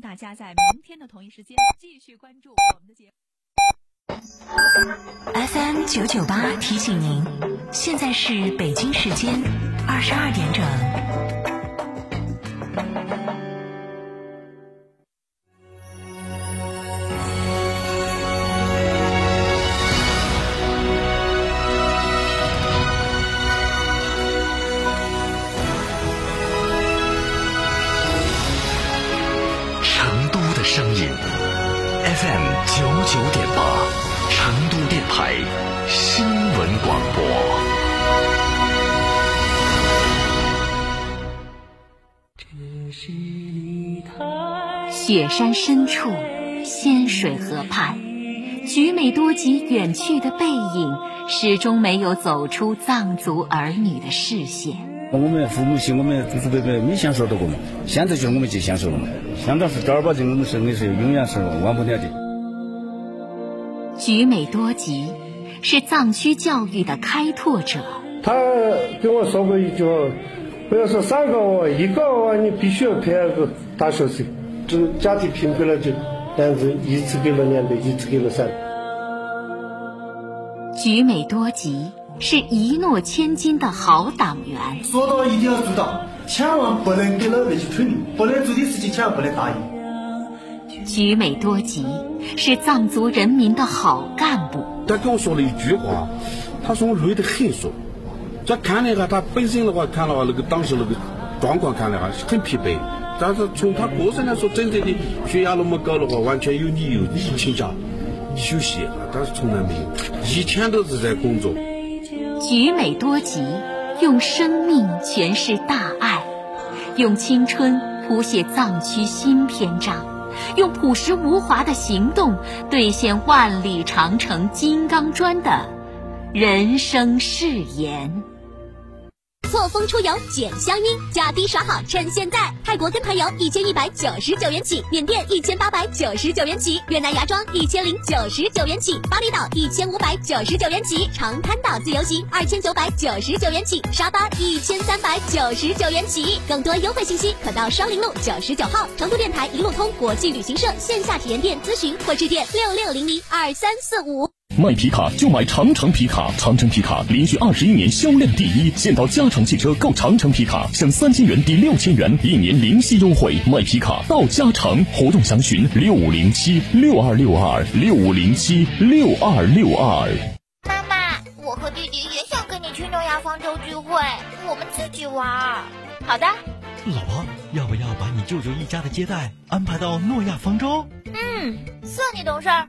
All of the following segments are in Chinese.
大家在明天的同一时间继续关注我们的节目。FM 九九八提醒您，现在是北京时间二十二点整。台新闻广播。雪山深处，仙水河畔，菊美多吉远去的背影，始终没有走出藏族儿女的视线。我们父母亲，我们祖祖辈辈没享受到过嘛，现在就我们去享受了嘛。香港是正儿八经，我们是的是永远是忘不了的。菊美多吉是藏区教育的开拓者。他跟我说过一句话，不要说三个娃，一个娃你必须要培养个大学生。这家庭贫困了就，但是一次给了两个，一次给了三个。菊美多吉是一诺千金的好党员。说到一定要做到，千万不能给老百姓推理，不能做的事情千万不能答应。菊美多吉是藏族人民的好干部。他跟我说了一句话，他说我累得很，说。这看了哈，他本身的话看了，那个当时那个状况看了哈是很疲惫，但是从他个人来说，真正的血压那么高的话，完全有理由请假休息啊，但是从来没有，一天都是在工作。菊美多吉用生命诠释大爱，用青春谱写藏区新篇章，用朴实无华的行动兑现万里长城金刚砖的人生誓言。错峰出游捡香晕，价低耍好，趁现在！泰国跟团游一千一百九十九元起，缅甸一千八百九十九元起，越南芽庄一千零九十九元起，巴厘岛一千五百九十九元起，长滩岛自由行二千九百九十九元起，沙巴一千三百九十九元起。更多优惠信息可到双林路九十九号成都电台一路通国际旅行社线下体验店咨询或致电六六零零二三四五。买皮卡就买长城皮卡，长城皮卡连续二十一年销量第一。现到加长汽车购长城皮卡，享三千元抵六千元，一年零息优惠。卖皮卡到嘉诚，活动详询六五零七六二六二六五零七六二六二。妈妈，我和弟弟也想跟你去诺亚方舟聚会，我们自己玩。好的。老婆，要不要把你舅舅一家的接待安排到诺亚方舟？嗯，算你懂事儿。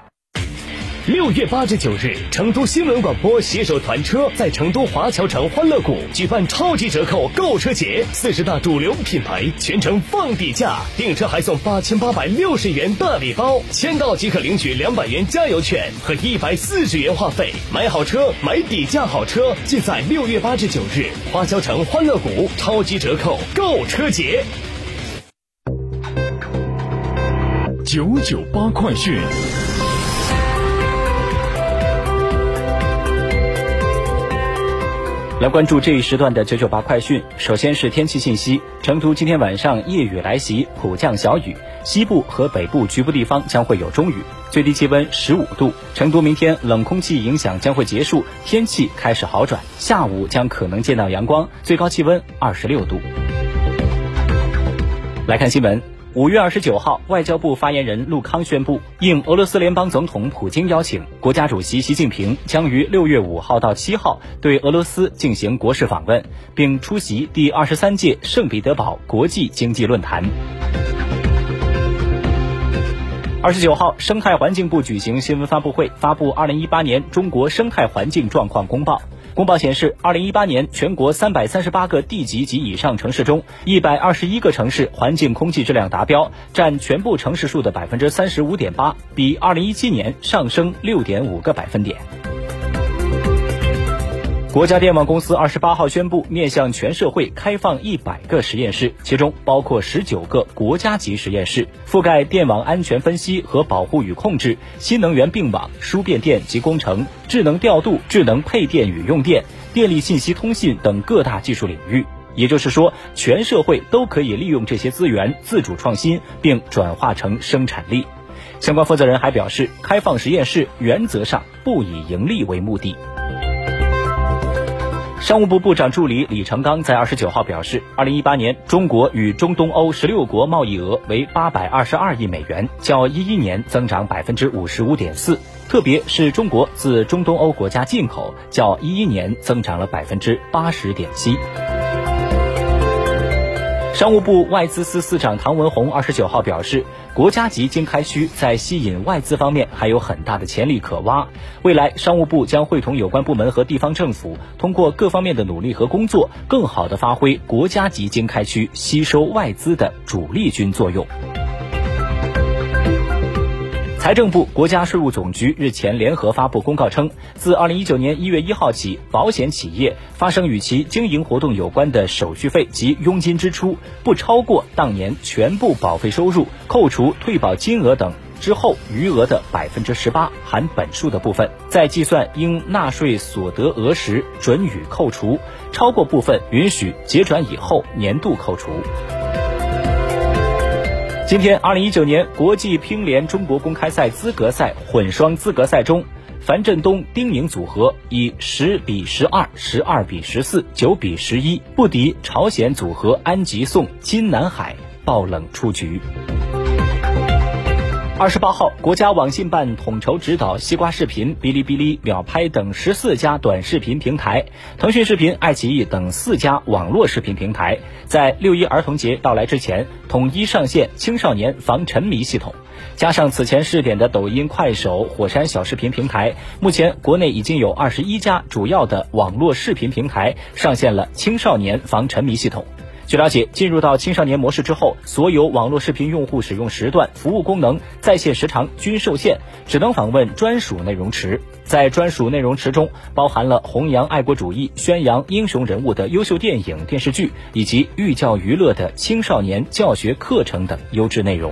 六月八至九日，成都新闻广播携手团车在成都华侨城欢乐谷举办超级折扣购车节，四十大主流品牌全程放底价，订车还送八千八百六十元大礼包，签到即可领取两百元加油券和一百四十元话费。买好车，买底价好车，尽在六月八至九日华侨城欢乐谷超级折扣购车节。九九八快讯。来关注这一时段的九九八快讯。首先是天气信息：成都今天晚上夜雨来袭，普降小雨，西部和北部局部地方将会有中雨，最低气温十五度。成都明天冷空气影响将会结束，天气开始好转，下午将可能见到阳光，最高气温二十六度。来看新闻。五月二十九号，外交部发言人陆康宣布，应俄罗斯联邦总统普京邀请，国家主席习近平将于六月五号到七号对俄罗斯进行国事访问，并出席第二十三届圣彼得堡国际经济论坛。二十九号，生态环境部举行新闻发布会，发布二零一八年中国生态环境状况公报。公报显示，二零一八年全国三百三十八个地级及以上城市中，一百二十一个城市环境空气质量达标，占全部城市数的百分之三十五点八，比二零一七年上升六点五个百分点。国家电网公司二十八号宣布，面向全社会开放一百个实验室，其中包括十九个国家级实验室，覆盖电网安全分析和保护与控制、新能源并网、输变电及工程、智能调度、智能配电与用电、电力信息通信等各大技术领域。也就是说，全社会都可以利用这些资源自主创新，并转化成生产力。相关负责人还表示，开放实验室原则上不以盈利为目的。商务部部长助理李成钢在二十九号表示，二零一八年中国与中东欧十六国贸易额为八百二十二亿美元，较一一年增长百分之五十五点四。特别是中国自中东欧国家进口，较一一年增长了百分之八十点七。商务部外资司司长唐文宏二十九号表示，国家级经开区在吸引外资方面还有很大的潜力可挖。未来，商务部将会同有关部门和地方政府，通过各方面的努力和工作，更好地发挥国家级经开区吸收外资的主力军作用。财政部、国家税务总局日前联合发布公告称，自二零一九年一月一号起，保险企业发生与其经营活动有关的手续费及佣金支出，不超过当年全部保费收入扣除退保金额等之后余额的百分之十八（含本数的部分），在计算应纳税所得额时准予扣除；超过部分允许结转以后年度扣除。今天，二零一九年国际乒联中国公开赛资格赛混双资格赛中，樊振东、丁宁组合以十比十二、十二比十四、九比十一不敌朝鲜组合安吉颂、金南海，爆冷出局。二十八号，国家网信办统筹指导西瓜视频、哔哩哔哩、秒拍等十四家短视频平台，腾讯视频、爱奇艺等四家网络视频平台，在六一儿童节到来之前，统一上线青少年防沉迷系统。加上此前试点的抖音、快手、火山小视频平台，目前国内已经有二十一家主要的网络视频平台上线了青少年防沉迷系统。据了解，进入到青少年模式之后，所有网络视频用户使用时段、服务功能、在线时长均受限，只能访问专属内容池。在专属内容池中，包含了弘扬爱国主义、宣扬英雄人物的优秀电影、电视剧，以及寓教于乐的青少年教学课程等优质内容。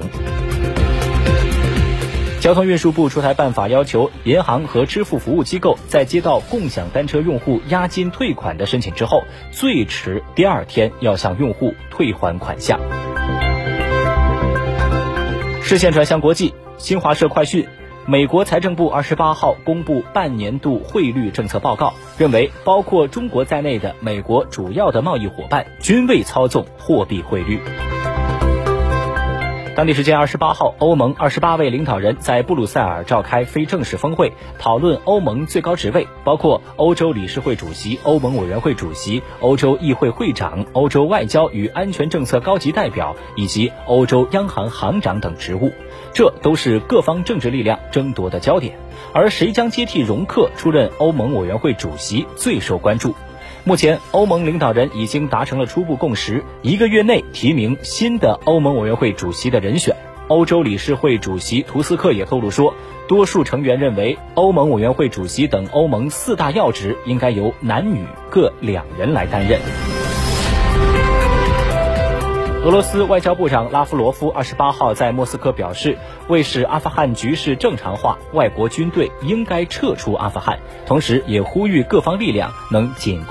交通运输部出台办法，要求银行和支付服务机构在接到共享单车用户押金退款的申请之后，最迟第二天要向用户退还款项。视线转向国际，新华社快讯：美国财政部二十八号公布半年度汇率政策报告，认为包括中国在内的美国主要的贸易伙伴均未操纵货币汇率。当地时间二十八号，欧盟二十八位领导人在布鲁塞尔召开非正式峰会，讨论欧盟最高职位，包括欧洲理事会主席、欧盟委员会主席、欧洲议会会长、欧洲外交与安全政策高级代表以及欧洲央行行长等职务，这都是各方政治力量争夺的焦点。而谁将接替容克出任欧盟委员会主席，最受关注。目前，欧盟领导人已经达成了初步共识，一个月内提名新的欧盟委员会主席的人选。欧洲理事会主席图斯克也透露说，多数成员认为，欧盟委员会主席等欧盟四大要职应该由男女各两人来担任。俄罗斯外交部长拉夫罗夫二十八号在莫斯科表示，为使阿富汗局势正常化，外国军队应该撤出阿富汗，同时也呼吁各方力量能尽快。